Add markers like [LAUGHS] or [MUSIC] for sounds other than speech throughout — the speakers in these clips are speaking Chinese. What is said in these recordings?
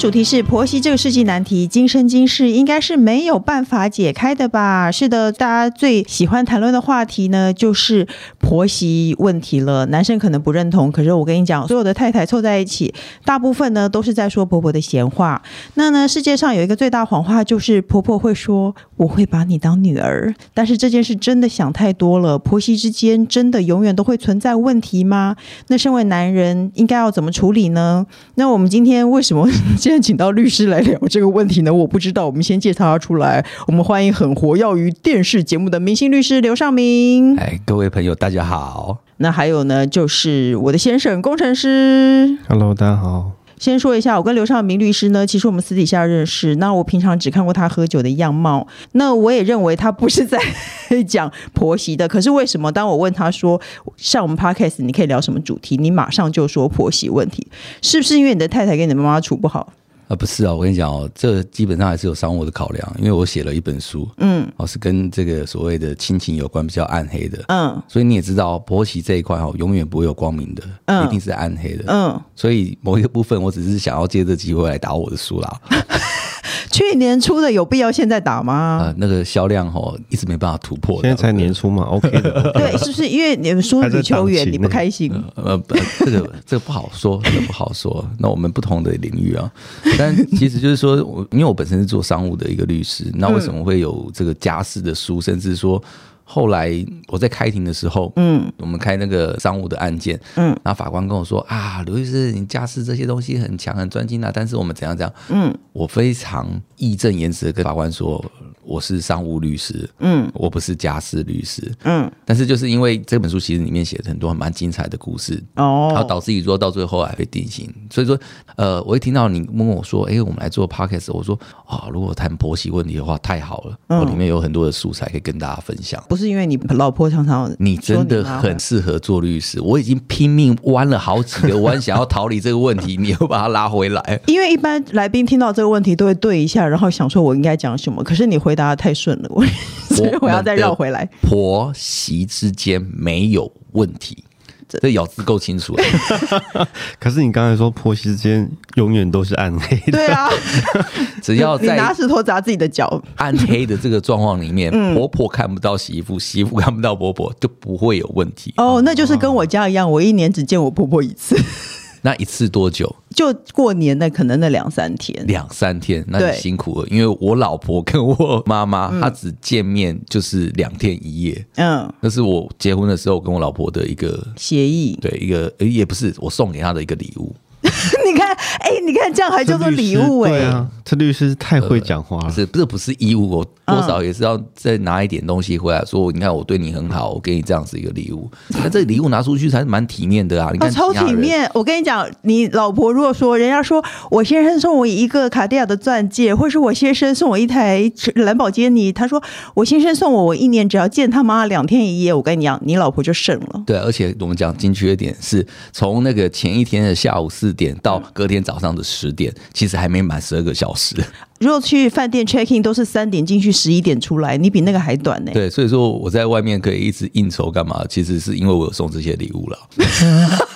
主题是婆媳这个世纪难题，今生今世应该是没有办法解开的吧？是的，大家最喜欢谈论的话题呢，就是婆媳问题了。男生可能不认同，可是我跟你讲，所有的太太凑在一起，大部分呢都是在说婆婆的闲话。那呢，世界上有一个最大谎话，就是婆婆会说我会把你当女儿。但是这件事真的想太多了，婆媳之间真的永远都会存在问题吗？那身为男人应该要怎么处理呢？那我们今天为什么？今天请到律师来聊这个问题呢？我不知道。我们先介绍他出来。我们欢迎很活跃于电视节目的明星律师刘尚明。哎，各位朋友，大家好。那还有呢，就是我的先生工程师。Hello，大家好。先说一下，我跟刘尚明律师呢，其实我们私底下认识。那我平常只看过他喝酒的样貌。那我也认为他不是在讲婆媳的。可是为什么当我问他说，像我们 Podcast 你可以聊什么主题，你马上就说婆媳问题？是不是因为你的太太跟你的妈妈处不好？啊，不是啊，我跟你讲哦，这基本上还是有商务的考量，因为我写了一本书，嗯，哦，是跟这个所谓的亲情有关，比较暗黑的，嗯，所以你也知道，婆媳这一块哦，永远不会有光明的，嗯，一定是暗黑的，嗯，所以某一个部分，我只是想要借这机会来打我的书啦。[LAUGHS] 去年出的有必要现在打吗？啊、呃，那个销量哦，一直没办法突破。现在才年初嘛，OK 的。对，是不是因为你们输女球员，你不开心？呃，呃，这个这个不好说，这个不好说。[LAUGHS] 那我们不同的领域啊，但其实就是说，我因为我本身是做商务的一个律师，那为什么会有这个家事的书，甚至说？后来我在开庭的时候，嗯，我们开那个商务的案件，嗯，然后法官跟我说啊，刘律师，你家事这些东西很强很专精啊，但是我们怎样怎样，嗯，我非常义正言辞的跟法官说。我是商务律师，嗯，我不是家事律师，嗯，但是就是因为这本书其实里面写了很多蛮精彩的故事，哦，然后导致于说到最后还会定型，所以说，呃，我一听到你问我说，哎，我们来做 podcast，我说啊，如果谈婆媳问题的话，太好了，我里面有很多的素材可以跟大家分享。不是因为你老婆常常，你真的很适合做律师，我已经拼命弯了好几个弯，想要逃离这个问题，[LAUGHS] 你又把它拉回来。因为一般来宾听到这个问题都会对一下，然后想说我应该讲什么，可是你回答。太顺了，我 [LAUGHS] 所以我要再绕回来。婆媳之间没有问题，这咬字够清楚了。[LAUGHS] 可是你刚才说婆媳之间永远都是暗黑的，对啊，[LAUGHS] 只要在拿石头砸自己的脚，暗黑的这个状况里面，婆婆看不到媳妇，媳妇看不到婆婆，就不会有问题。哦，那就是跟我家一样，我一年只见我婆婆一次。那一次多久？就过年的可能那两三天，两三天，那你辛苦了。因为我老婆跟我妈妈，她只见面就是两天一夜。嗯，那是我结婚的时候跟我老婆的一个协议，对，一个也不是我送给她的一个礼物。[LAUGHS] 你看，哎、欸，你看这样还叫做礼物哎、欸？这律师太会讲话了。呃、是，这不是义务，我多少也是要再拿一点东西回来说，你看我对你很好，我给你这样子一个礼物。那这礼物拿出去才是蛮体面的啊！你看、哦，超体面。我跟你讲，你老婆如果说人家说我先生送我一个卡地亚的钻戒，或是我先生送我一台蓝宝坚尼，他说我先生送我，我一年只要见他妈两天一夜，我跟你讲，你老婆就省了。对，而且我们讲精确一点，是从那个前一天的下午四点到隔天早上的十点，其实还没满十二个小时。如果去饭店 check in 都是三点进去，十一点出来，你比那个还短呢。对，所以说我在外面可以一直应酬干嘛？其实是因为我有送这些礼物了。[LAUGHS]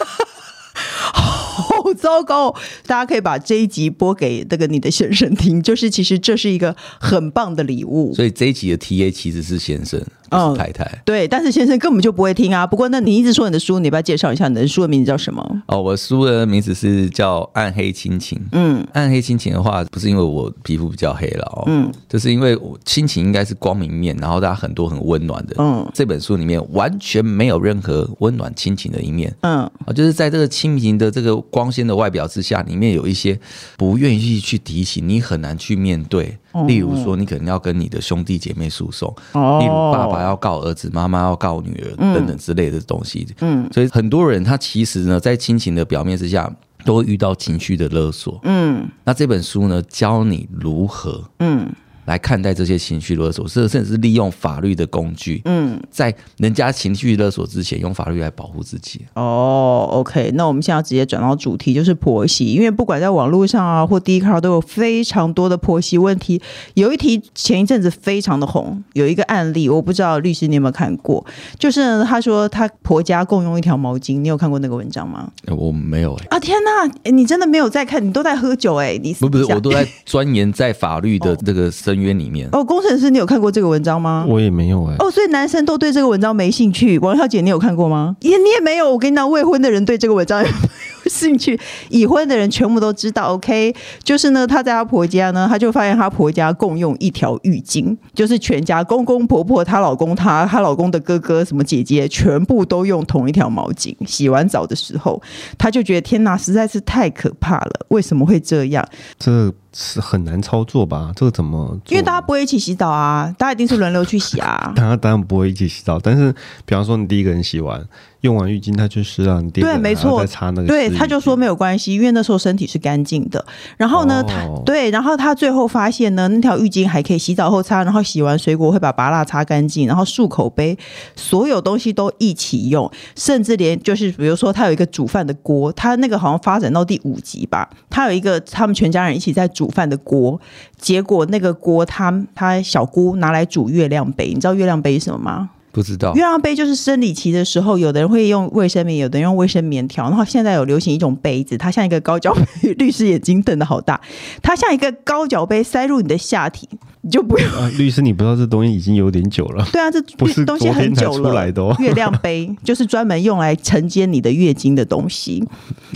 好糟糕！大家可以把这一集播给那个你的先生听，就是其实这是一个很棒的礼物。所以这一集的 TA 其实是先生。哦，太太，对，但是先生根本就不会听啊。不过，那你一直说你的书，你要不要介绍一下你的书的名字叫什么？哦，我书的名字是叫《暗黑亲情》。嗯，暗黑亲情的话，不是因为我皮肤比较黑了哦，嗯，就是因为我亲情应该是光明面，然后大家很多很温暖的。嗯，这本书里面完全没有任何温暖亲情的一面。嗯，啊，就是在这个亲情的这个光鲜的外表之下，里面有一些不愿意去提起，你很难去面对。例如说，你可能要跟你的兄弟姐妹诉讼，例如爸爸要告儿子，妈妈要告女儿等等之类的东西。嗯，所以很多人他其实呢，在亲情的表面之下，都会遇到情绪的勒索。嗯，那这本书呢，教你如何嗯来看待这些情绪勒索，甚甚至是利用法律的工具，嗯，在人家情绪勒索之前，用法律来保护自己。哦，OK，那我们现在直接转到主题，就是婆媳，因为不管在网络上啊或 Dcard 都有非常多的婆媳问题。有一题前一阵子非常的红，有一个案例，我不知道律师你有没有看过，就是他说他婆家共用一条毛巾，你有看过那个文章吗？我没有哎、欸。啊天哪，你真的没有在看，你都在喝酒哎、欸，你不不是，我都在钻研在法律的这个深渊里面。哦，工程师，你有看过这个文章吗？我也没有哎、欸。哦，所以男生都对这个文章没兴趣。王小姐，你有看过吗？也你也没有。我跟你讲，未婚的人对这个文章也没有兴趣，已婚的人全部都知道。OK，就是呢，她在她婆家呢，她就发现她婆家共用一条浴巾，就是全家公公婆婆、她老公、她她老公的哥哥、什么姐姐，全部都用同一条毛巾。洗完澡的时候，她就觉得天哪，实在是太可怕了。为什么会这样？这。是很难操作吧？这个怎么？因为大家不会一起洗澡啊，大家一定是轮流去洗啊。[LAUGHS] 大家当然不会一起洗澡，但是比方说你第一个人洗完，用完浴巾他就是让你第二个人再擦那个。对，他就说没有关系，因为那时候身体是干净的。然后呢，他、哦、对，然后他最后发现呢，那条浴巾还可以洗澡后擦，然后洗完水果会把芭乐擦干净，然后漱口杯，所有东西都一起用，甚至连就是比如说他有一个煮饭的锅，他那个好像发展到第五集吧，他有一个他们全家人一起在煮。煮饭的锅，结果那个锅，他他小姑拿来煮月亮杯，你知道月亮杯是什么吗？不知道。月亮杯就是生理期的时候，有的人会用卫生棉，有的人用卫生棉条，然后现在有流行一种杯子，它像一个高脚杯，[LAUGHS] 律师眼睛瞪得好大，它像一个高脚杯塞入你的下体。你就不用、啊、律师，你不知道这东西已经有点久了。[LAUGHS] 对啊，这不是东西很久了。月亮杯 [LAUGHS] 就是专门用来承接你的月经的东西。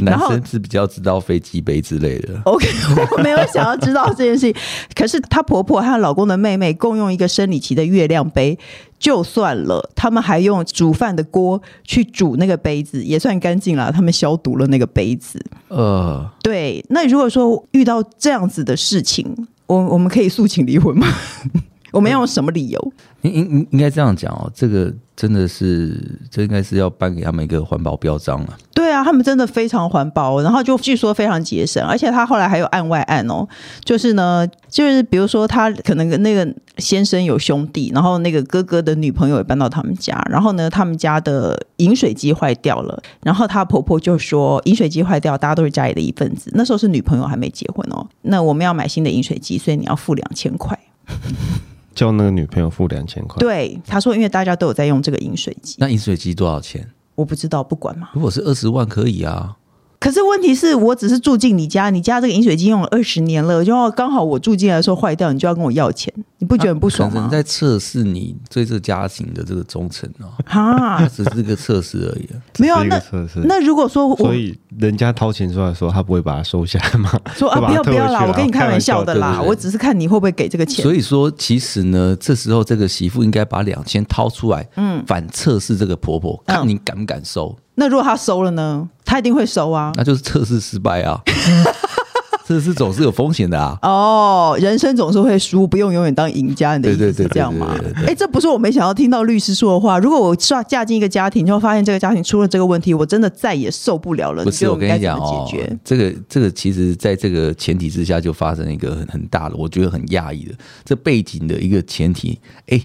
男生是比较知道飞机杯之类的。OK，我没有想要知道这件事情。可是她婆婆和老公的妹妹共用一个生理期的月亮杯，就算了，他们还用煮饭的锅去煮那个杯子，也算干净了。他们消毒了那个杯子。呃，对。那如果说遇到这样子的事情，我我们可以诉请离婚吗？我们要用什么理由？应应应该这样讲哦，这个真的是，这应该是要颁给他们一个环保标章了。对啊，他们真的非常环保，然后就据说非常节省，而且他后来还有案外案哦，就是呢，就是比如说他可能那个先生有兄弟，然后那个哥哥的女朋友也搬到他们家，然后呢，他们家的饮水机坏掉了，然后他婆婆就说饮水机坏掉，大家都是家里的一份子，那时候是女朋友还没结婚哦，那我们要买新的饮水机，所以你要付两千块。叫那个女朋友付两千块。对，他说，因为大家都有在用这个饮水机。那饮水机多少钱？我不知道，不管嘛。如果是二十万，可以啊。可是问题是我只是住进你家，你家这个饮水机用了二十年了，就要刚好我住进来的时候坏掉，你就要跟我要钱，你不觉得很不爽吗？啊、在测试你对这个家庭的这个忠诚哦。哈，[LAUGHS] 只是个测试而已。没有那测试。那如果说我，所以人家掏钱出来说，他不会把它收下来吗？说啊，[LAUGHS] 不要不要啦，我跟你开玩笑的啦，我只是看你会不会给这个钱。所以说，其实呢，这时候这个媳妇应该把两千掏出来，嗯，反测试这个婆婆，看你敢不敢收。嗯那如果她收了呢？她一定会收啊。那就是测试失败啊，[LAUGHS] 测试总是有风险的啊。哦，人生总是会输，不用永远当赢家。你的意思是这样吗？哎，这不是我没想到听到律师说的话。如果我嫁嫁进一个家庭，就发现这个家庭出了这个问题，我真的再也受不了了。不是，我跟你讲哦，这个这个其实在这个前提之下，就发生一个很很大的，我觉得很讶异的这背景的一个前提。哎。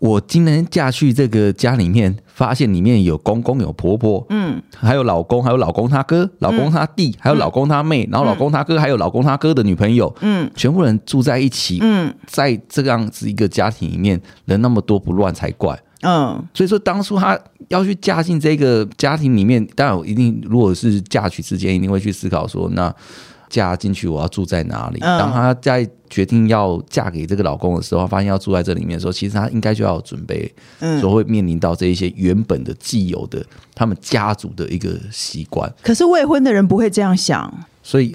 我今天嫁去这个家里面，发现里面有公公有婆婆，嗯，还有老公，还有老公他哥，老公他弟，嗯、还有老公他妹，然后老公他哥还有老公他哥的女朋友，嗯，全部人住在一起，嗯，在这样子一个家庭里面，人那么多不乱才怪，嗯，所以说当初他要去嫁进这个家庭里面，当然我一定如果是嫁娶之间，一定会去思考说那。嫁进去，我要住在哪里？当她在决定要嫁给这个老公的时候，发现要住在这里面的时候，其实她应该就要有准备，所会面临到这一些原本的既有的他们家族的一个习惯。可是未婚的人不会这样想，所以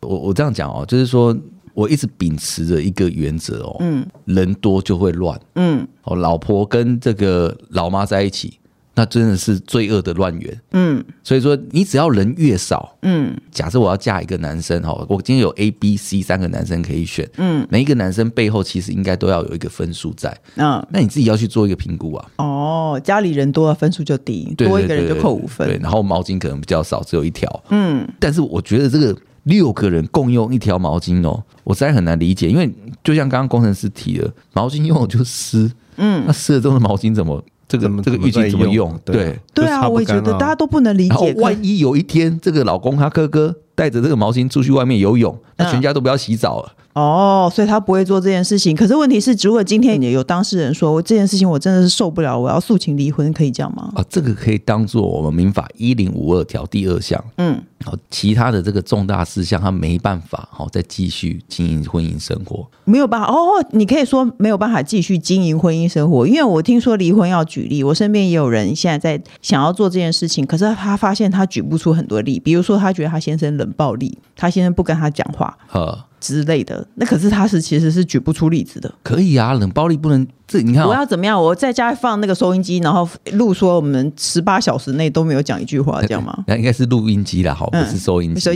我我这样讲哦，就是说我一直秉持着一个原则哦，嗯，人多就会乱，嗯，哦，老婆跟这个老妈在一起。那真的是罪恶的乱源，嗯，所以说你只要人越少，嗯，假设我要嫁一个男生哈，我今天有 A、B、C 三个男生可以选，嗯，每一个男生背后其实应该都要有一个分数在，嗯，那你自己要去做一个评估啊。哦，家里人多了分数就低，多一个人就扣五分，对，然后毛巾可能比较少，只有一条，嗯，但是我觉得这个六个人共用一条毛巾哦，我实在很难理解，因为就像刚刚工程师提的，毛巾用了就湿，嗯，那湿了之后的毛巾怎么这个这个浴巾怎么用？对对啊，我也觉得大家都不能理解。万一有一天这个老公他哥哥带着这个毛巾出去外面游泳，那全家都不要洗澡了。哦，所以他不会做这件事情。可是问题是，如果今天也有当事人说，我这件事情我真的是受不了，我要诉请离婚，可以这样吗？啊，这个可以当做我们民法一零五二条第二项。嗯，好，其他的这个重大事项，他没办法好再继续经营婚姻生活，没有办法。哦，你可以说没有办法继续经营婚姻生活，因为我听说离婚要举例，我身边也有人现在在想要做这件事情，可是他发现他举不出很多例，比如说他觉得他先生冷暴力，他先生不跟他讲话。呵之类的，那可是他是其实是举不出例子的。可以啊，冷暴力不能这你看、哦，我要怎么样？我在家放那个收音机，然后录说我们十八小时内都没有讲一句话，这样吗？那应该是录音机啦，好，不是收音机。[LAUGHS]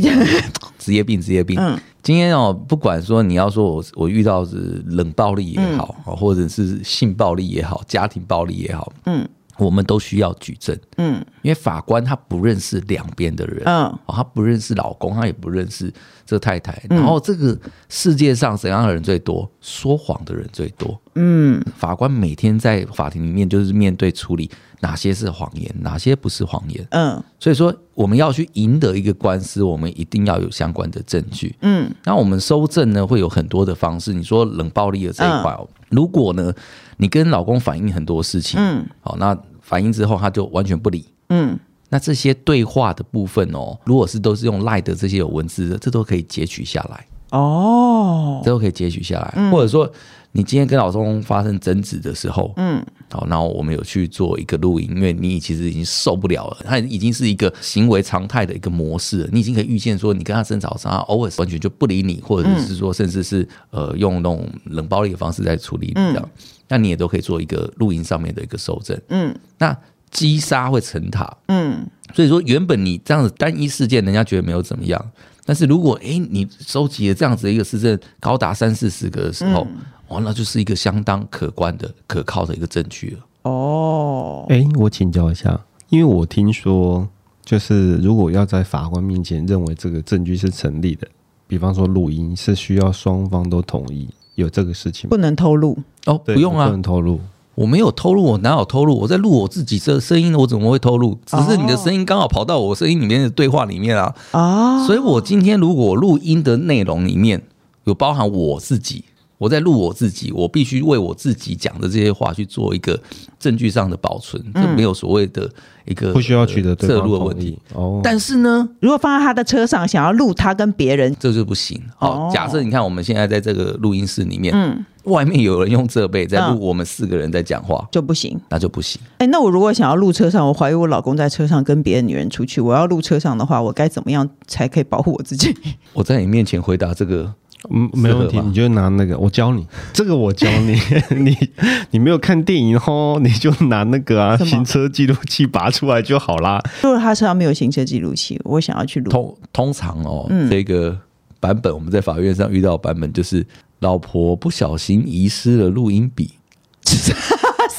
职、嗯、业病，职业病。嗯，今天哦，不管说你要说我我遇到是冷暴力也好，嗯、或者是性暴力也好，家庭暴力也好，嗯。我们都需要举证，嗯，因为法官他不认识两边的人，嗯，哦，他不认识老公，他也不认识这个太。太，然后这个世界上怎样的人最多？说谎的人最多，嗯，法官每天在法庭里面就是面对处理哪些是谎言，哪些不是谎言，嗯，所以说我们要去赢得一个官司，我们一定要有相关的证据，嗯，那我们收证呢会有很多的方式，你说冷暴力的这一块哦，如果呢你跟老公反映很多事情，嗯，好，那。反应之后，他就完全不理。嗯，那这些对话的部分哦，如果是都是用赖的这些有文字的，这都可以截取下来。哦，这都可以截取下来。嗯、或者说，你今天跟老公发生争执的时候，嗯，好，然后我们有去做一个录音，因为你其实已经受不了了，他已经是一个行为常态的一个模式了，你已经可以预见说，你跟他争吵上，他偶尔完全就不理你，或者是说，甚至是呃用那种冷暴力的方式在处理你这样。嗯那你也都可以做一个录音上面的一个收证，嗯，那积沙会成塔，嗯，所以说原本你这样子单一事件，人家觉得没有怎么样，但是如果哎、欸、你收集了这样子的一个事证高达三四十个的时候，哦，那就是一个相当可观的、可靠的一个证据了。哦，哎，我请教一下，因为我听说，就是如果要在法官面前认为这个证据是成立的，比方说录音是需要双方都同意。有这个事情不能透露哦，不用啊，不能透露。我没有透露，我哪有透露？我在录我自己这声音，我怎么会透露？只是你的声音刚好跑到我声音里面的对话里面啊。啊，所以我今天如果录音的内容里面有包含我自己。我在录我自己，我必须为我自己讲的这些话去做一个证据上的保存，这没有所谓的一个不需要取得对方同意哦。但是呢，如果放在他的车上，想要录他跟别人，这就不行。好，假设你看我们现在在这个录音室里面，嗯，外面有人用设备在录我们四个人在讲话，就不行，那就不行。哎，那我如果想要录车上，我怀疑我老公在车上跟别的女人出去，我要录车上的话，我该怎么样才可以保护我自己？[LAUGHS] 我在你面前回答这个。嗯，没问题，你就拿那个，我教你，[LAUGHS] 这个我教你，[LAUGHS] 你你没有看电影哦，[LAUGHS] 你就拿那个啊，行车记录器拔出来就好啦。如果他车上没有行车记录器，我想要去录。通通常哦，嗯、这个版本我们在法院上遇到版本就是，老婆不小心遗失了录音笔。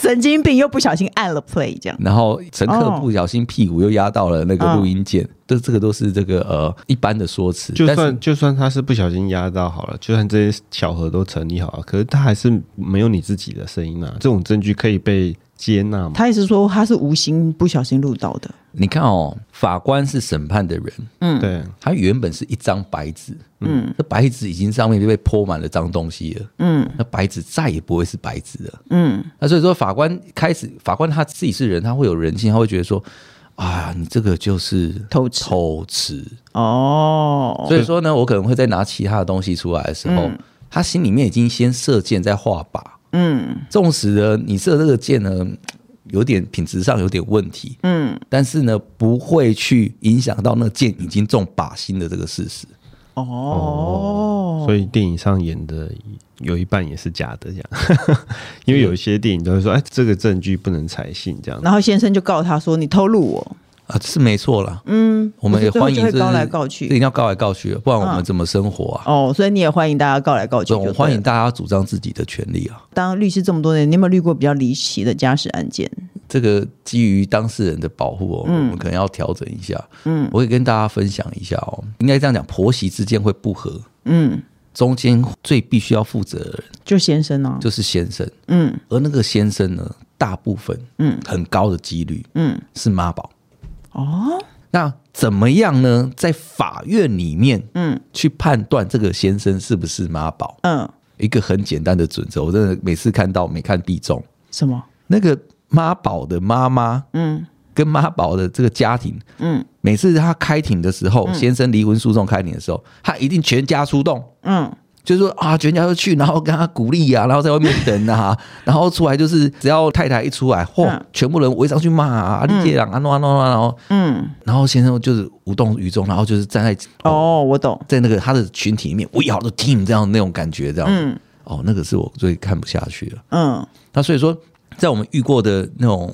神经病又不小心按了 play，这样，然后乘客不小心屁股又压到了那个录音键，这、哦、这个都是这个呃一般的说辞。就算就算他是不小心压到好了，就算这些巧合都成立好了，可是他还是没有你自己的声音啊，这种证据可以被接纳吗？他意思说他是无心不小心录到的。你看哦，法官是审判的人，嗯，对，他原本是一张白纸，嗯，那白纸已经上面就被泼满了脏东西了，嗯，那白纸再也不会是白纸了，嗯，那所以说法官开始，法官他自己是人，他会有人性，他会觉得说，啊，你这个就是偷吃，偷吃。哦，所以说呢，我可能会再拿其他的东西出来的时候，嗯、他心里面已经先射箭在画靶，嗯，纵使呢，你射这个箭呢。有点品质上有点问题，嗯，但是呢，不会去影响到那箭已经中靶心的这个事实。哦，所以电影上演的有一半也是假的，这样，[LAUGHS] 因为有一些电影都会说，哎，这个证据不能采信，这样。然后先生就告他说，你偷录我。啊，是没错啦。嗯，我们也欢迎告来告去，一定要告来告去，不然我们怎么生活啊？哦，所以你也欢迎大家告来告去。我欢迎大家主张自己的权利啊。当律师这么多年，你有没有遇过比较离奇的家事案件？这个基于当事人的保护哦，嗯我们可能要调整一下。嗯我会跟大家分享一下哦，应该这样讲，婆媳之间会不和，嗯，中间最必须要负责的人就先生哦，就是先生，嗯而那个先生呢，大部分嗯很高的几率嗯，是妈宝。哦，那怎么样呢？在法院里面，嗯。去判断这个先生是不是妈宝，嗯，一个很简单的准则，我真的每次看到每看必中。什么？那个妈宝的妈妈嗯。跟妈宝的这个家庭，嗯。每次他开庭的时候，先生离婚诉讼开庭的时候，他一定全家出动，嗯就是说啊，全家都去，然后跟他鼓励啊，然后在外面等啊，[LAUGHS] 然后出来就是只要太太一出来，嚯、嗯。全部人围上去骂啊，你这样啊，弄啊弄啊，然后嗯，然后先生就是无动于衷，然后就是站在哦，我懂，在那个他的群体里面，we are the team 这样那种感觉，这样，嗯。哦，那个是我最看不下去了。嗯。那所以说，在我们遇过的那种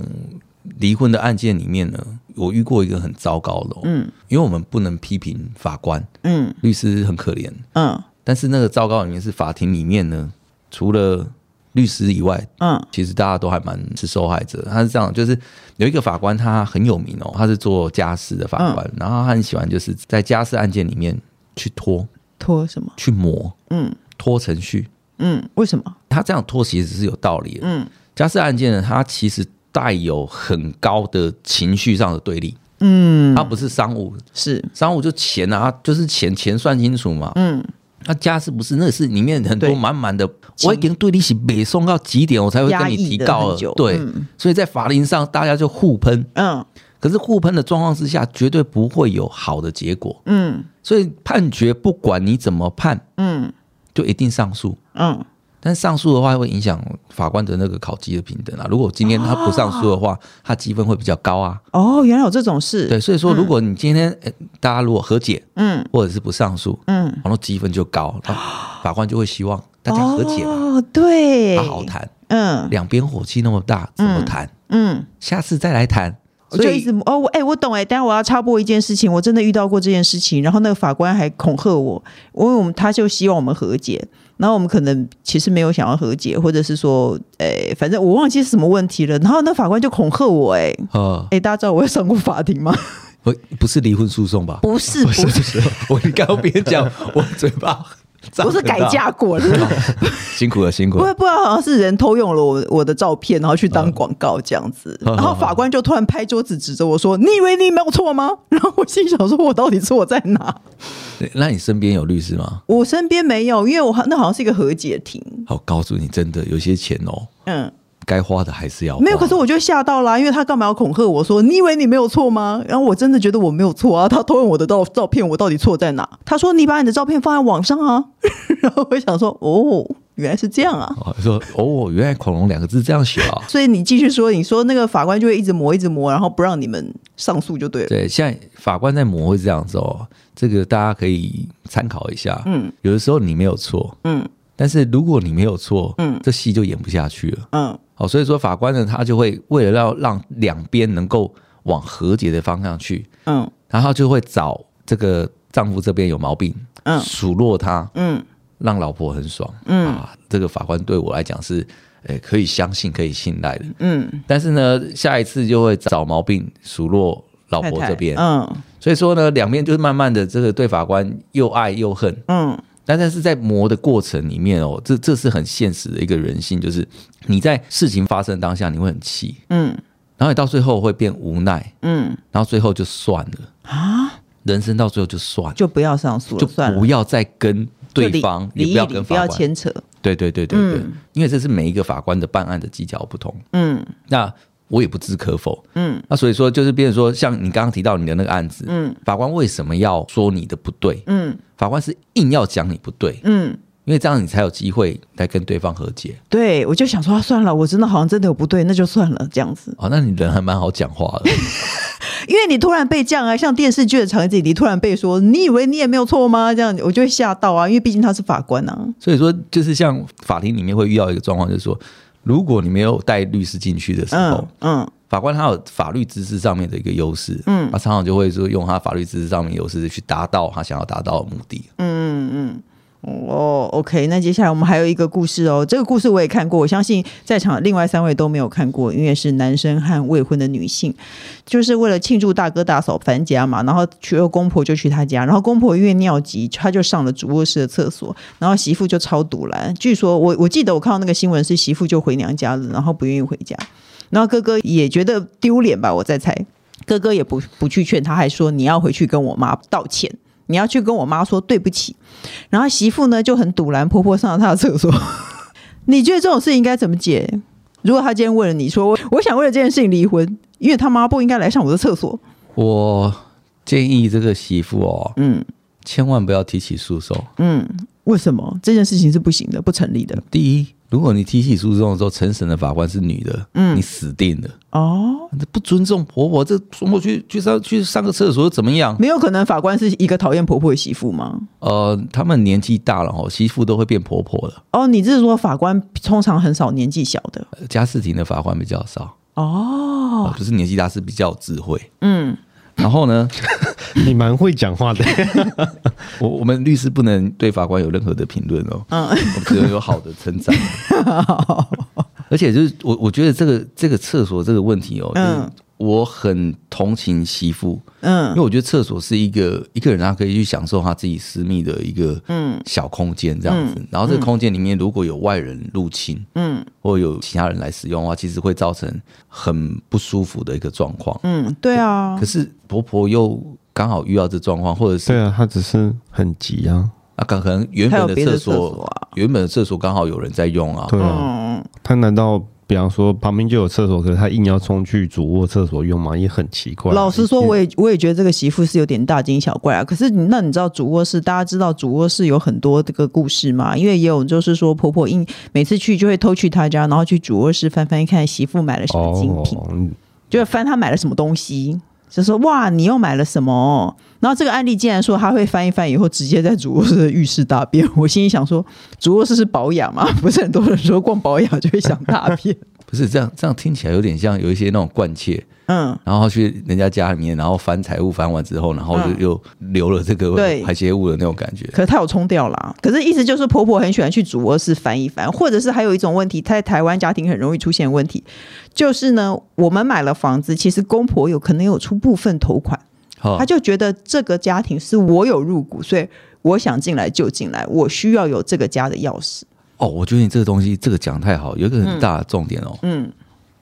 离婚的案件里面呢，我遇过一个很糟糕的、哦，嗯。因为我们不能批评法官、嗯。律师很可怜，嗯但是那个糟糕里面是法庭里面呢，除了律师以外，嗯其实大家都还蛮是受害者。他是这样，就是有一个法官他很有名哦，他是做家事的法官，然后他很喜欢就是在家事案件里面去拖、拖什么？去磨、嗯拖程序。嗯，为什么？他这样拖其实是有道理的。嗯家事案件呢，它其实带有很高的情绪上的对立，嗯，它不是商务，是商务就钱啊，就是钱钱算清楚嘛。嗯那家是不是，那是里面很多满满的，我已经对你起北送到极点，我才会跟你提告了。对，嗯。所以在法庭上大家就互喷，嗯。可是互喷的状况之下，绝对不会有好的结果。嗯。所以判决不管你怎么判，嗯。就一定上诉。嗯但上诉的话会影响法官的那个考绩的平等啊。如果今天他不上诉的话，他积分会比较高啊。哦，原来有这种事。对，所以说如果你今天、诶大家如果和解嗯或者是不上诉，嗯，然后积分就高，法官就会希望大家和解嘛，哦，对，好好谈。嗯两边火气那么大，怎么谈？嗯。下次再来谈。我就一所以直哦，我哎、我懂哎，但我要插播一件事情，我真的遇到过这件事情，然后那个法官还恐吓我，因为我们他就希望我们和解，然后我们可能其实没有想要和解，或者是说，哎，反正我忘记是什么问题了，然后那法官就恐吓我，哎，啊，哎，大家知道我有上过法庭吗？不不是离婚诉讼吧？不是，不是，[LAUGHS] 我你刚刚边讲，我嘴巴不是改嫁过的，[LAUGHS] 辛苦了，辛苦了。不不知道好像是人偷用了我我的照片，然后去当广告这样子，[LAUGHS] 嗯然后法官就突然拍桌子指着我说：“你以为你没有错吗？” [LAUGHS] 然后我心想说：“我到底错在哪？”那你身边有律师吗？我身边没有，因为我那好像是一个和解庭，好，告诉你，真的有些钱哦，嗯，该花的还是要花。没有。可是我就吓到啦、因为他干嘛要恐吓我说你以为你没有错吗？然后我真的觉得我没有错啊，他偷用我的照照片，我到底错在哪？他说你把你的照片放在网上啊，[LAUGHS] 然后我想说哦，原来是这样啊。哦说哦，原来恐龙两个字这样写啊。所以你继续说，你说那个法官就会一直磨，一直磨，然后不让你们上诉就对了。对，现在法官在磨会这样子哦，这个大家可以参考一下。嗯，有的时候你没有错，嗯但是如果你没有错，嗯这戏就演不下去了。嗯好，所以说法官呢，他就会为了要让两边能够往和解的方向去，嗯然后就会找这个丈夫这边有毛病，嗯数落他，嗯让老婆很爽。嗯啊，这个法官对我来讲是，诶，可以相信、可以信赖的。嗯，但是呢，下一次就会找毛病数落老婆这边。嗯所以说呢，两边就是慢慢的这个对法官又爱又恨。嗯但但是在磨的过程里面哦，这这是很现实的一个人性，就是你在事情发生当下你会很气，嗯。然后你到最后会变无奈，嗯。然后最后就算了，啊，人生到最后就算了，就不要上诉了，就算了。不。要再跟对方，不要跟不要牵扯。对对对对对，嗯。因为这是每一个法官的办案的技巧不同，嗯。那我也不知可否。嗯那所以说，就是变成说，像你刚刚提到你的那个案子，嗯法官为什么要说你的不对？嗯法官是硬要讲你不对，嗯，因为这样你才有机会来跟对方和解。对，我就想说、啊，算了，我真的好像真的有不对，那就算了，这样子。哦，那你人还蛮好讲话的。[LAUGHS] 因为你突然被这样啊，像电视剧的场景你突然被说，你以为你也没有错吗？这样我就会吓到啊，因为毕竟他是法官啊。所以说，就是像法庭里面会遇到一个状况，就是说，如果你没有带律师进去的时候，嗯嗯。法官他有法律知识上面的一个优势，嗯。他常常就会说用他法律知识上面优势去达到他想要达到的目的。嗯嗯哦，OK，那接下来我们还有一个故事哦。这个故事我也看过，我相信在场另外三位都没有看过，因为是男生和未婚的女性，就是为了庆祝大哥大嫂返家嘛，然后娶了公婆就去他家，然后公婆因为尿急，他就上了主卧室的厕所，然后媳妇就超赌烂。据说我我记得我看到那个新闻是媳妇就回娘家了，然后不愿意回家，然后哥哥也觉得丢脸吧，我在猜，哥哥也不不去劝他，还说你要回去跟我妈道歉。你要去跟我妈说对不起，然后媳妇呢就很堵拦，婆婆上了她的厕所。[LAUGHS] 你觉得这种事情应该怎么解？如果他今天问了你说，我我想为了这件事情离婚，因为他妈不应该来上我的厕所。我建议这个媳妇哦，嗯，千万不要提起诉讼。嗯，为什么这件事情是不行的、不成立的？第一。如果你提起诉讼的时候，陈审的法官是女的，嗯，你死定了哦！你不尊重婆婆，这婆婆去去上去上个厕所又怎么样？没有可能，法官是一个讨厌婆婆的媳妇吗？呃，他们年纪大了哦，媳妇都会变婆婆了。哦，你这是说法官通常很少年纪小的？家事庭的法官比较少哦，不是年纪大，是比较有智慧。嗯。[LAUGHS] 然后呢，[LAUGHS] 你蛮会讲话的。[LAUGHS] 我我们律师不能对法官有任何的评论哦，嗯，我只能有好的称赞。而且就是我我觉得这个这个厕所这个问题哦，嗯。我很同情媳妇，嗯，因为我觉得厕所是一个一个人他可以去享受他自己私密的一个嗯。小空间这样子，然后这个空间里面如果有外人入侵，嗯，或有其他人来使用的话，其实会造成很不舒服的一个状况，嗯，对啊。可是婆婆又刚好遇到这状况，或者是对啊，她只是很急啊，啊，可能原本的厕所原本的厕所刚好有人在用啊，对啊，她难道？比方说旁边就有厕所，可是他硬要冲去主卧厕所用嘛，也很奇怪。老实说，我也我也觉得这个媳妇是有点大惊小怪啊。可是那你知道主卧室，大家知道主卧室有很多这个故事嘛？因为也有就是说婆婆硬每次去就会偷去她家，然后去主卧室翻翻看媳妇买了什么精品，哦、就会翻她买了什么东西。就说哇，你又买了什么？然后这个案例竟然说他会翻一翻以后直接在主卧室的浴室大便。我心里想说，主卧室是保养吗？[LAUGHS] 不是很多人说逛保养就会想大便？不是这样，这样听起来有点像有一些那种惯窃。嗯，然后去人家家里面，然后翻财物，翻完之后，然后就又留了这个排泄物的那种感觉。可是他有冲掉了，可是意思就是婆婆很喜欢去主卧室翻一翻，或者是还有一种问题，在台湾家庭很容易出现问题，就是呢，我们买了房子，其实公婆有可能有出部分头款，他就觉得这个家庭是我有入股，所以我想进来就进来，我需要有这个家的钥匙。哦，我觉得你这个东西这个讲太好，有一个很大的重点哦，嗯，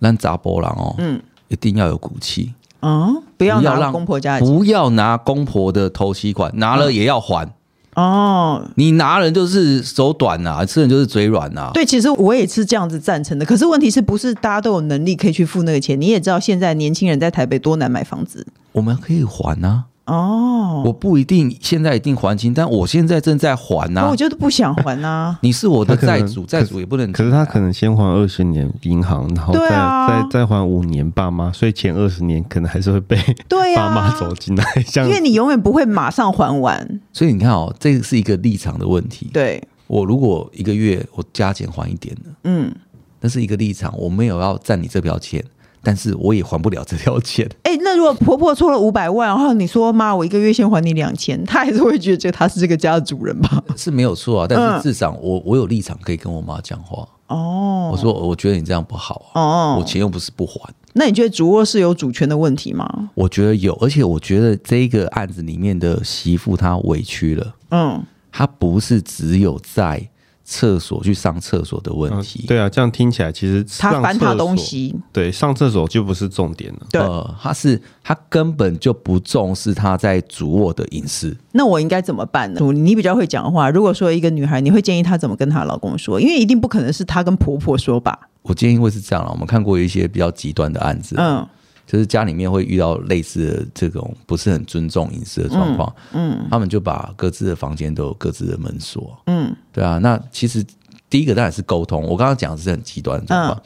咱查甫人哦，嗯。一定要有骨气，嗯，不要拿公婆家的，不要拿公婆的头期款，拿了也要还。哦，你拿人就是手短呐、啊，吃人就是嘴软呐、啊。对，其实我也是这样子赞成的。可是问题是不是大家都有能力可以去付那个钱？你也知道现在年轻人在台北多难买房子，我们可以还啊。哦，我不一定现在一定还清，但我现在正在还呐、啊。我就是不想还呐、啊。[LAUGHS] 你是我的债主，债主也不能、啊。可是他可能先还二十年银行，然后再、啊、再再还五年爸妈，所以前二十年可能还是会被 [LAUGHS] 爸妈走进来。因为你永远不会马上还完。所以你看哦，这是一个立场的问题。对，我如果一个月我加减还一点的，嗯，那是一个立场，我没有要占你这笔钱。但是我也还不了这条钱。哎、欸，那如果婆婆出了五百万，然后你说妈，我一个月先还你两千，[LAUGHS] 她还是会觉得她是这个家的主人吧？[LAUGHS] 是没有错啊，但是至少我我有立场可以跟我妈讲话。哦，我说我觉得你这样不好啊。哦，我钱又不是不还。那你觉得主卧室有主权的问题吗？我觉得有，而且我觉得这个案子里面的媳妇她委屈了。嗯，她不是只有在。厕所去上厕所的问题、嗯，对啊，这样听起来其实他翻他东西，对，上厕所就不是重点了。对，呃、他是他根本就不重视他在主卧的隐私。那我应该怎么办呢？你比较会讲话，如果说一个女孩，你会建议她怎么跟她老公说？因为一定不可能是她跟婆婆说吧？我建议会是这样了。我们看过一些比较极端的案子，嗯。就是家里面会遇到类似的这种不是很尊重隐私的状况，嗯，他们就把各自的房间都有各自的门锁，嗯，对啊，那其实第一个当然是沟通，我刚刚讲的是很极端的状况。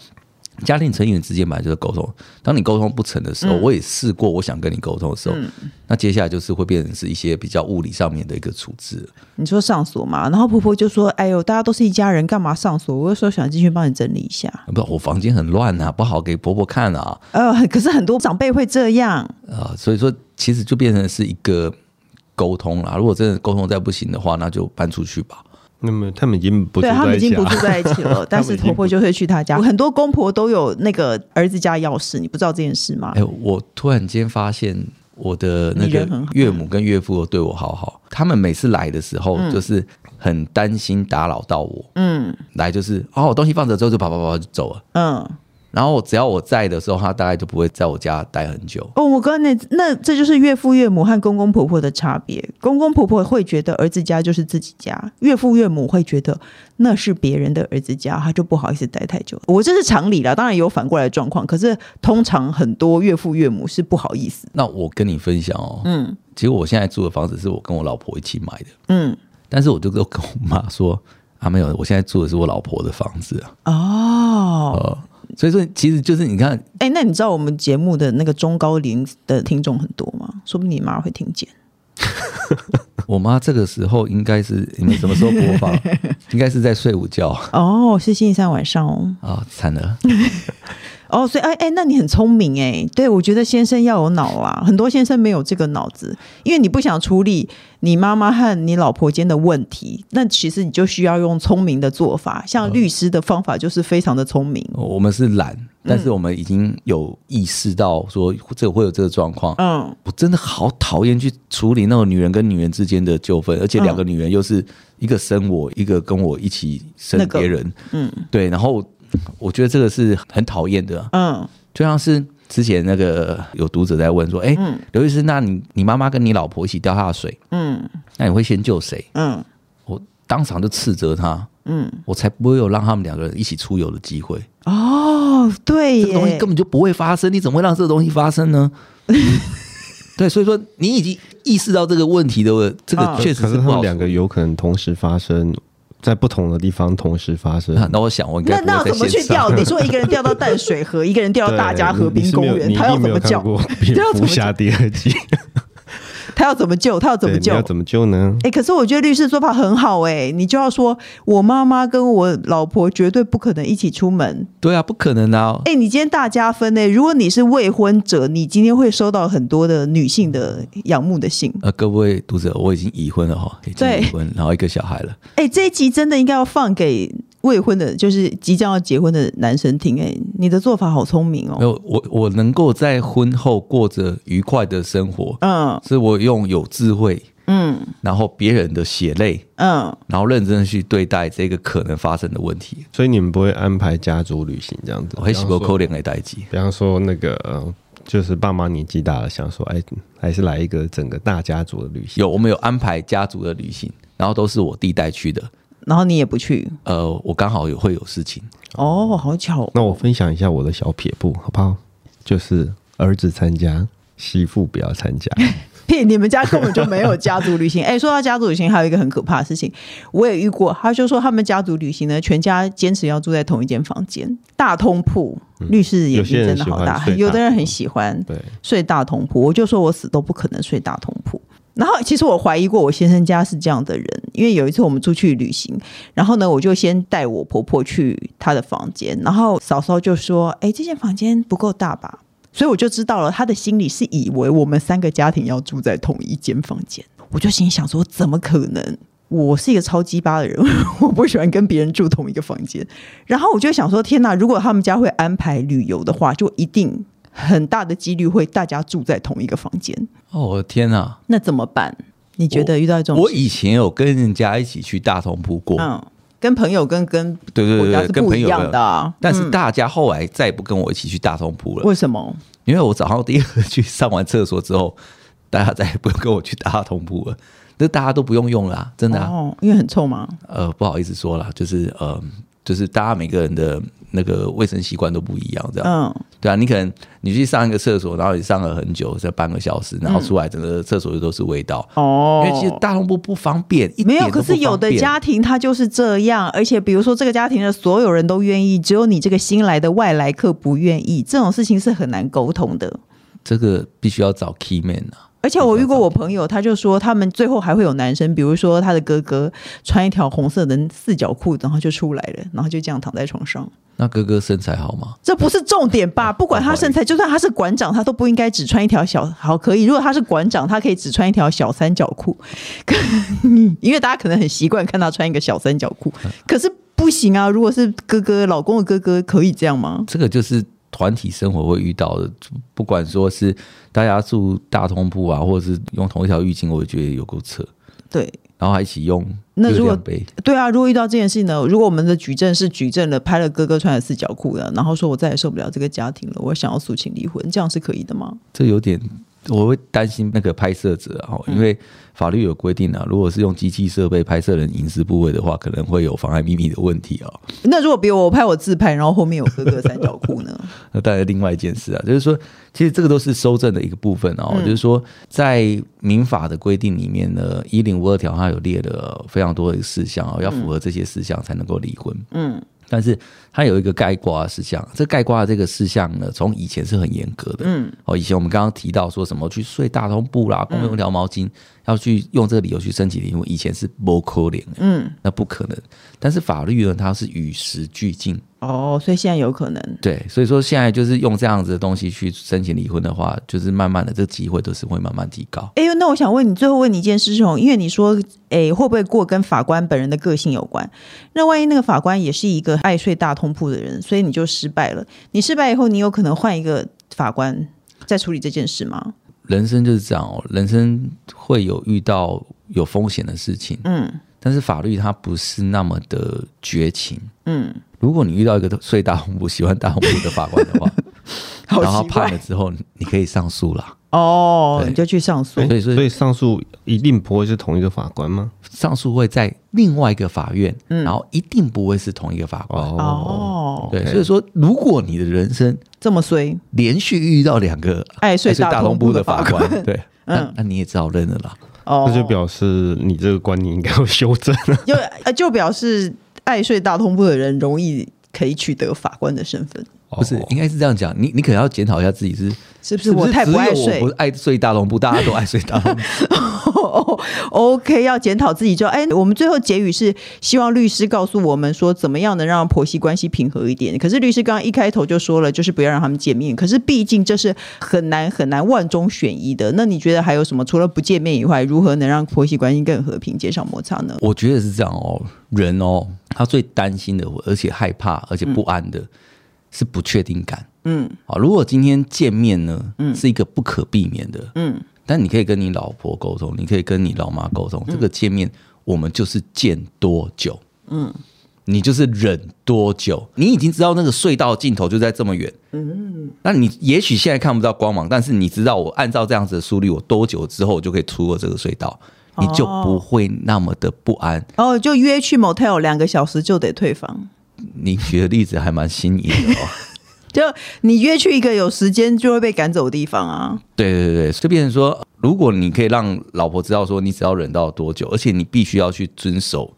家庭成员之间本来就是沟通，当你沟通不成的时候，嗯、我也试过，我想跟你沟通的时候，嗯、那接下来就是会变成是一些比较物理上面的一个处置。你说上锁嘛，然后婆婆就说：“哎呦，大家都是一家人，干嘛上锁？”我有时候想进去帮你整理一下。不，我房间很乱啊，不好给婆婆看啊。呃，可是很多长辈会这样啊、呃，所以说其实就变成是一个沟通啦。如果真的沟通再不行的话，那就搬出去吧。那么他们已经不住在一起，对他们已经不住在一起了，[LAUGHS] 但是婆婆就会去他家。很多公婆都有那个儿子家钥匙，你不知道这件事吗？哎，我突然间发现我的那个岳母跟岳父都对我好好，他们每次来的时候就是很担心打扰到我，嗯，来就是哦，我东西放着之后就跑跑跑就走了，嗯。然后只要我在的时候，他大概就不会在我家待很久。哦，我跟你那这就是岳父岳母和公公婆婆的差别。公公婆婆会觉得儿子家就是自己家，岳父岳母会觉得那是别人的儿子家，他就不好意思待太久。我这是常理啦，当然也有反过来的状况。可是通常很多岳父岳母是不好意思。那我跟你分享哦，嗯，其实我现在住的房子是我跟我老婆一起买的，嗯，但是我就跟我妈说啊，没有，我现在住的是我老婆的房子啊。哦。呃所以说，其实就是你看，哎、欸，那你知道我们节目的那个中高龄的听众很多吗？说不定你妈会听见。[LAUGHS] 我妈这个时候应该是你们什么时候播放？[LAUGHS] 应该是在睡午觉。哦，是星期三晚上哦。啊、哦，惨了。[LAUGHS] 哦，所以哎哎，那你很聪明哎，对，我觉得先生要有脑啊，很多先生没有这个脑子，因为你不想处理你妈妈和你老婆间的问题，那其实你就需要用聪明的做法，像律师的方法就是非常的聪明。哦、我们是懒，但是我们已经有意识到说这个会有这个状况。嗯，我真的好讨厌去处理那种女人跟女人之间的纠纷，而且两个女人又是一个生我，一个跟我一起生别人。那个、嗯，对，然后。我觉得这个是很讨厌的，嗯，就像是之前那个有读者在问说，哎，刘律师，那你你妈妈跟你老婆一起掉下水，嗯，那你会先救谁？嗯，我当场就斥责他，嗯，我才不会有让他们两个人一起出游的机会。哦，对，这个东西根本就不会发生，你怎么会让这个东西发生呢？[LAUGHS] 对，所以说你已经意识到这个问题的，这个确实是不好。两个有可能同时发生。在不同的地方同时发生，[LAUGHS] 那我想我应该那那怎么去钓？你说一个人钓到淡水河，一个人钓到大家河滨公园，[LAUGHS] 他要怎么叫？蝙蝠侠第二季。他要怎么救？他要怎么救？要怎么救呢？哎、欸，可是我觉得律师说法很好哎、欸，你就要说，我妈妈跟我老婆绝对不可能一起出门。对啊，不可能啊！哎、欸，你今天大加分呢、欸。如果你是未婚者，你今天会收到很多的女性的仰慕的信。呃，各位读者，我已经已婚了哈，已经已婚，然后一个小孩了。哎、欸，这一集真的应该要放给。未婚的，就是即将要结婚的男生听，哎，你的做法好聪明哦！没有，我我能够在婚后过着愉快的生活，嗯，是我用有智慧，嗯，然后别人的血泪，嗯，然后认真的去对待这个可能发生的问题。所以你们不会安排家族旅行这样子？我会喜欢扣脸来代机，比方说那个，就是爸妈年纪大了，想说，哎，还是来一个整个大家族的旅行。有，我们有安排家族的旅行，然后都是我弟带去的。然后你也不去？呃，我刚好有会有事情。哦，好巧哦。那我分享一下我的小撇步，好不好？就是儿子参加，媳妇不要参加。[LAUGHS] 屁！你们家根本就没有家族旅行。哎，说到家族旅行，还有一个很可怕的事情，我也遇过。他就说他们家族旅行呢，全家坚持要住在同一间房间，大通铺。律师眼睛真的好大，有的人很喜欢对睡大通铺。我就说我死都不可能睡大通铺。然后，其实我怀疑过我先生家是这样的人，因为有一次我们出去旅行，然后呢，我就先带我婆婆去她的房间，然后嫂嫂就说：“哎，这间房间不够大吧？”所以我就知道了，她的心里是以为我们三个家庭要住在同一间房间。我就心想说：“怎么可能？我是一个超鸡巴的人，我不喜欢跟别人住同一个房间。”然后我就想说：“天哪！如果他们家会安排旅游的话，就一定。”很大的几率会大家住在同一个房间。哦，我的天哪！那怎么办？你觉得遇到一种……我以前有跟人家一起去大同铺过，嗯，跟朋友跟跟对对对，跟朋友的，嗯、但是大家后来再也不跟我一起去大同铺了。为什么？因为我早上第一个去上完厕所之后，大家再也不用跟我去大同铺了，那大家都不用用了、啊，真的、啊、哦，因为很臭吗？呃，不好意思说了，就是呃。就是大家每个人的那个卫生习惯都不一样，这样，嗯，对啊，你可能你去上一个厕所，然后你上了很久，这半个小时，然后出来整个厕所就都是味道，哦，因为其实大通铺不方便，一点都不方便。没有，可是有的家庭他就是这样，而且比如说这个家庭的所有人都愿意，只有你这个新来的外来客不愿意，这种事情是很难沟通的。这个必须要找 key man 啊。而且我遇过我朋友，他就说他们最后还会有男生，比如说他的哥哥穿一条红色的四角裤，然后就出来了，然后就这样躺在床上。那哥哥身材好吗？这不是重点吧？不管他身材，就算他是馆长，他都不应该只穿一条小好可以。如果他是馆长，他可以只穿一条小三角裤，[LAUGHS] 因为大家可能很习惯看他穿一个小三角裤。可是不行啊！如果是哥哥，老公的哥哥，可以这样吗？这个就是。团体生活会遇到的，不管说是大家住大通铺啊，或者是用同一条浴巾，我也觉得有够扯。对，然后还一起用。那如果对啊，如果遇到这件事呢？如果我们的举证是举证了拍了哥哥穿的四角裤的，然后说我再也受不了这个家庭了，我想要诉请离婚，这样是可以的吗？这有点。我会担心那个拍摄者哈，因为法律有规定啊，如果是用机器设备拍摄人隐私部位的话，可能会有妨碍秘密的问题啊。那如果比如我拍我自拍，然后后面有哥哥三角裤呢？[LAUGHS] 那当然另外一件事啊，就是说，其实这个都是收证的一个部分啊。就是说，在民法的规定里面呢，一零五二条它有列了非常多的事项啊，要符合这些事项才能够离婚。嗯。但是它有一个盖瓜的事项，这盖瓜的这个事项呢，从以前是很严格的。嗯，哦，以前我们刚刚提到说什么去睡大通铺啦，共用一条毛巾，要去用这个理由去申请离婚，以前是不可能，嗯，那不可能。但是法律呢，它是与时俱进。哦，所以现在有可能。对，所以说现在就是用这样子的东西去申请离婚的话，就是慢慢的这个机会都是会慢慢提高。哎呦，那我想问你，最后问你一件事情，因为你说，哎，会不会过跟法官本人的个性有关？那万一那个法官也是一个爱睡大通铺的人，所以你就失败了。你失败以后，你有可能换一个法官再处理这件事吗？人生就是这样哦，人生会有遇到有风险的事情。嗯。但是法律它不是那么的绝情，嗯，如果你遇到一个睡大红布、喜欢大红布的法官的话，[LAUGHS] 然后判了之后，你可以上诉啦。哦，你就去上诉。所以，所以上诉一定不会是同一个法官吗？上诉会在另外一个法院，然后一定不会是同一个法官。哦，对，所以说，如果你的人生这么衰，连续遇到两个爱睡大通铺的法官，对，那那你也只好认了啦。哦，那就表示你这个观念应该要修正了。就呃，就表示爱睡大通铺的人容易可以取得法官的身份。不是，应该是这样讲。你你可能要检讨一下自己是是不是我太不爱睡？不是爱睡大龙布，大家都爱睡大通铺。[LAUGHS] OK，要检讨自己就哎，我们最后结语是希望律师告诉我们说，怎么样能让婆媳关系平和一点。可是律师刚刚一开头就说了，就是不要让他们见面。可是毕竟这是很难很难万中选一的。那你觉得还有什么？除了不见面以外，如何能让婆媳关系更和平，减少摩擦呢？我觉得是这样哦，人哦，他最担心的，而且害怕，而且不安的。嗯是不确定感，嗯，啊，如果今天见面呢，嗯，是一个不可避免的，嗯，但你可以跟你老婆沟通，你可以跟你老妈沟通，这个见面我们就是见多久，嗯，你就是忍多久，你已经知道那个隧道尽头就在这么远，嗯，那你也许现在看不到光芒，但是你知道我按照这样子的速率，我多久之后就可以出过这个隧道，你就不会那么的不安，哦，就约去 motel 两个小时就得退房。你举的例子还蛮新颖的哦，[LAUGHS] 就你约去一个有时间就会被赶走的地方啊。对对对，就变成说，如果你可以让老婆知道说你只要忍到多久，而且你必须要去遵守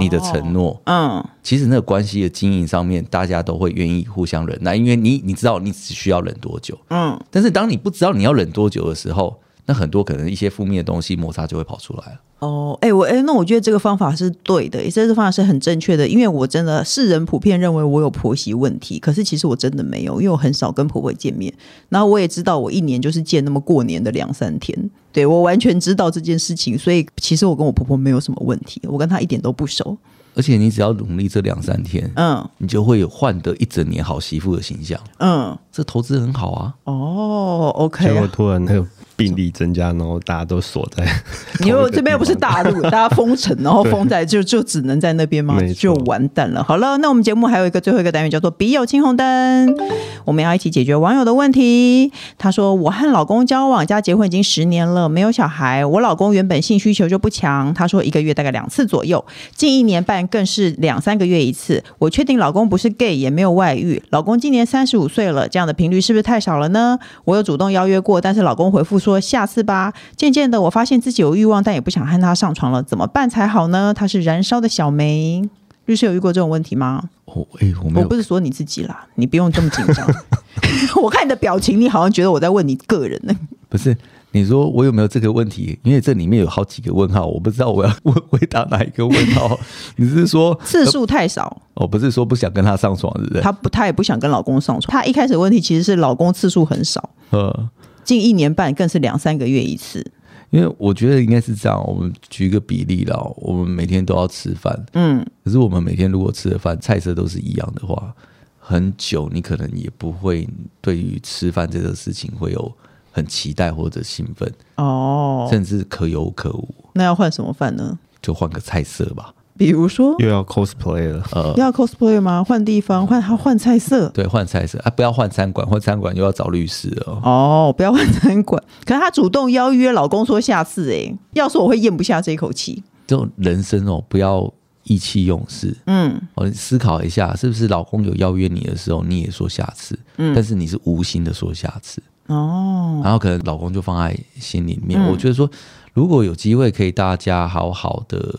你的承诺，嗯，其实那个关系的经营上面，大家都会愿意互相忍耐，因为你你知道你只需要忍多久，嗯，但是当你不知道你要忍多久的时候，那很多可能一些负面的东西摩擦就会跑出来了。哦，哎，我哎，那我觉得这个方法是对的，这个方法是很正确的，因为我真的世人普遍认为我有婆媳问题，可是其实我真的没有，因为我很少跟婆婆见面，然后我也知道我一年就是见那么过年的两三天，对，我完全知道这件事情，所以其实我跟我婆婆没有什么问题，我跟她一点都不熟。而且你只要努力这两三天，嗯，你就会有换得一整年好媳妇的形象，嗯，这投资很好啊。哦，OK，结果突然那个病例增加，然后大家都锁在，[LAUGHS] 因为这边又不是大陆，[LAUGHS] 大家封城，然后封在就就只能在那边吗？就完蛋了。好了，那我们节目还有一个最后一个单元叫做“笔友青红灯”，我们要一起解决网友的问题。他说：“我和老公交往加结婚已经十年了，没有小孩。我老公原本性需求就不强，他说一个月大概两次左右，近一年半。”更是两三个月一次。我确定老公不是 gay，也没有外遇。老公今年三十五岁了，这样的频率是不是太少了呢？我有主动邀约过，但是老公回复说下次吧。渐渐的，我发现自己有欲望，但也不想和他上床了，怎么办才好呢？他是燃烧的小梅。律师有遇过这种问题吗？哦，哎，我没有。我不是说你自己啦，你不用这么紧张。[LAUGHS] [LAUGHS] 我看你的表情，你好像觉得我在问你个人呢。不是。你说我有没有这个问题？因为这里面有好几个问号，我不知道我要问 [LAUGHS] 回答哪一个问号。你是说次数太少？哦，不是说不想跟他上床，是不是？他不，他也不想跟老公上床。他一开始的问题其实是老公次数很少，呃，近一年半更是两三个月一次。因为我觉得应该是这样，我们举一个比例啦，我们每天都要吃饭，嗯，可是我们每天如果吃的饭菜色都是一样的话，很久你可能也不会对于吃饭这个事情会有。很期待或者兴奋哦，甚至可有可无。那要换什么饭呢？就换个菜色吧。比如说，又要 cosplay 了，呃，要 cosplay 吗？换地方，换他换菜色。对，换菜色啊！不要换餐馆，换餐馆又要找律师哦。哦，不要换餐馆。可是他主动邀约老公说下次，哎，要是我会咽不下这一口气。这种人生哦，不要意气用事。嗯，我思考一下，是不是老公有邀约你的时候，你也说下次？嗯，但是你是无心的说下次。哦，然后可能老公就放在心里面。嗯、我觉得说，如果有机会可以大家好好的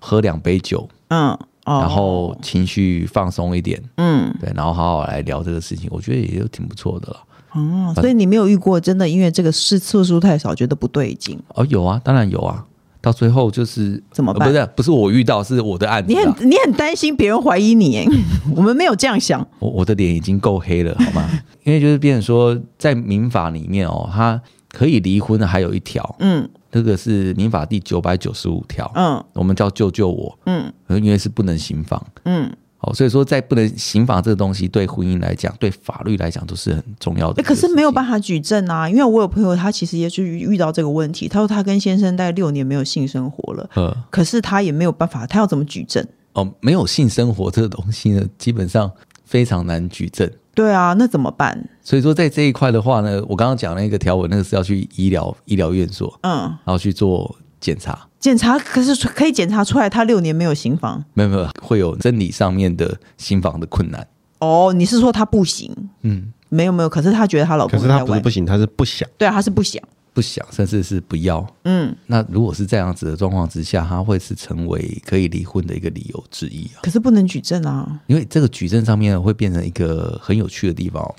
喝两杯酒，嗯，哦、然后情绪放松一点，嗯，对，然后好好来聊这个事情，我觉得也就挺不错的了。哦，所以你没有遇过真的因为这个事次数太少觉得不对劲？哦，有啊，当然有啊。到最后就是怎么办？不是不是我遇到，是我的案子。你很你很担心别人怀疑你，[LAUGHS] 我们没有这样想。我我的脸已经够黑了，好吗？[LAUGHS] 因为就是变成说，在民法里面哦，他可以离婚的还有一条，嗯，这个是民法第九百九十五条，嗯，我们叫救救我，嗯，因为是不能行房，嗯。哦，所以说，在不能刑法这个东西，对婚姻来讲，对法律来讲，都是很重要的。可是没有办法举证啊，因为我有朋友，他其实也是遇到这个问题。他说他跟先生大概六年没有性生活了，呃，可是他也没有办法，他要怎么举证？哦，没有性生活这个东西呢，基本上非常难举证。对啊，那怎么办？所以说，在这一块的话呢，我刚刚讲那个条文，那个是要去医疗医疗院所，嗯，然后去做检查。检查可是可以检查出来，他六年没有行房，没有没有，会有生理上面的行房的困难。哦，你是说他不行？嗯，没有没有，可是他觉得他老婆，可是他不是不行，他是不想。对啊，他是不想，不想，甚至是不要。嗯，那如果是这样子的状况之下，他会是成为可以离婚的一个理由之一啊。可是不能举证啊，因为这个举证上面会变成一个很有趣的地方。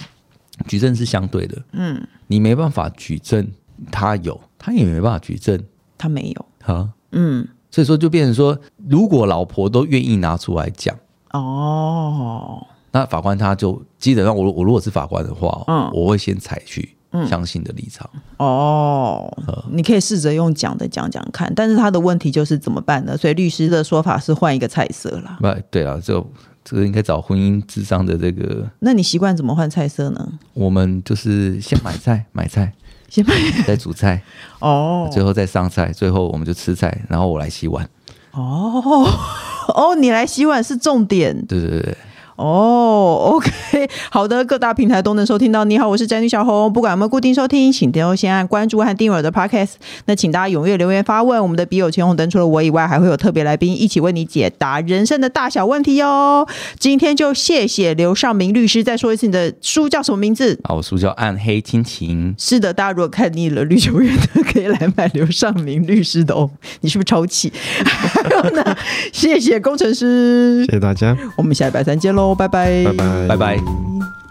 举证是相对的，嗯，你没办法举证他有，他也没办法举证他没有，哈。嗯，所以说就变成说，如果老婆都愿意拿出来讲，哦，那法官他就基本上，我我如果是法官的话，嗯，我会先采取相信的立场。哦，你可以试着用讲的讲讲看，但是他的问题就是怎么办呢？所以律师的说法是换一个菜色啦。不，对啊，就这个应该找婚姻智商的这个。那你习惯怎么换菜色呢？我们就是先买菜，买菜。先再煮菜哦，最后再上菜，最后我们就吃菜，然后我来洗碗。哦 [LAUGHS] 哦，你来洗碗是重点。对对对。哦、oh，OK，[LAUGHS] 好的，各大平台都能收听到。你好，我是宅女小红。不管有没有固定收听，请都先按关注和订阅我的 Podcast。那请大家踊跃留言发问，我们的笔友前红灯除了我以外，还会有特别来宾一起为你解答人生的大小问题哦。今天就谢谢刘尚明律师。再说一次，你的书叫什么名字？啊，我书叫《暗黑亲情》。是的，大家如果看腻了绿球员的，可以来买刘尚明律师的哦。你是不是超气？[LAUGHS] 还有呢，谢谢工程师，谢谢大家，我们下礼拜三见拜。拜拜。拜拜。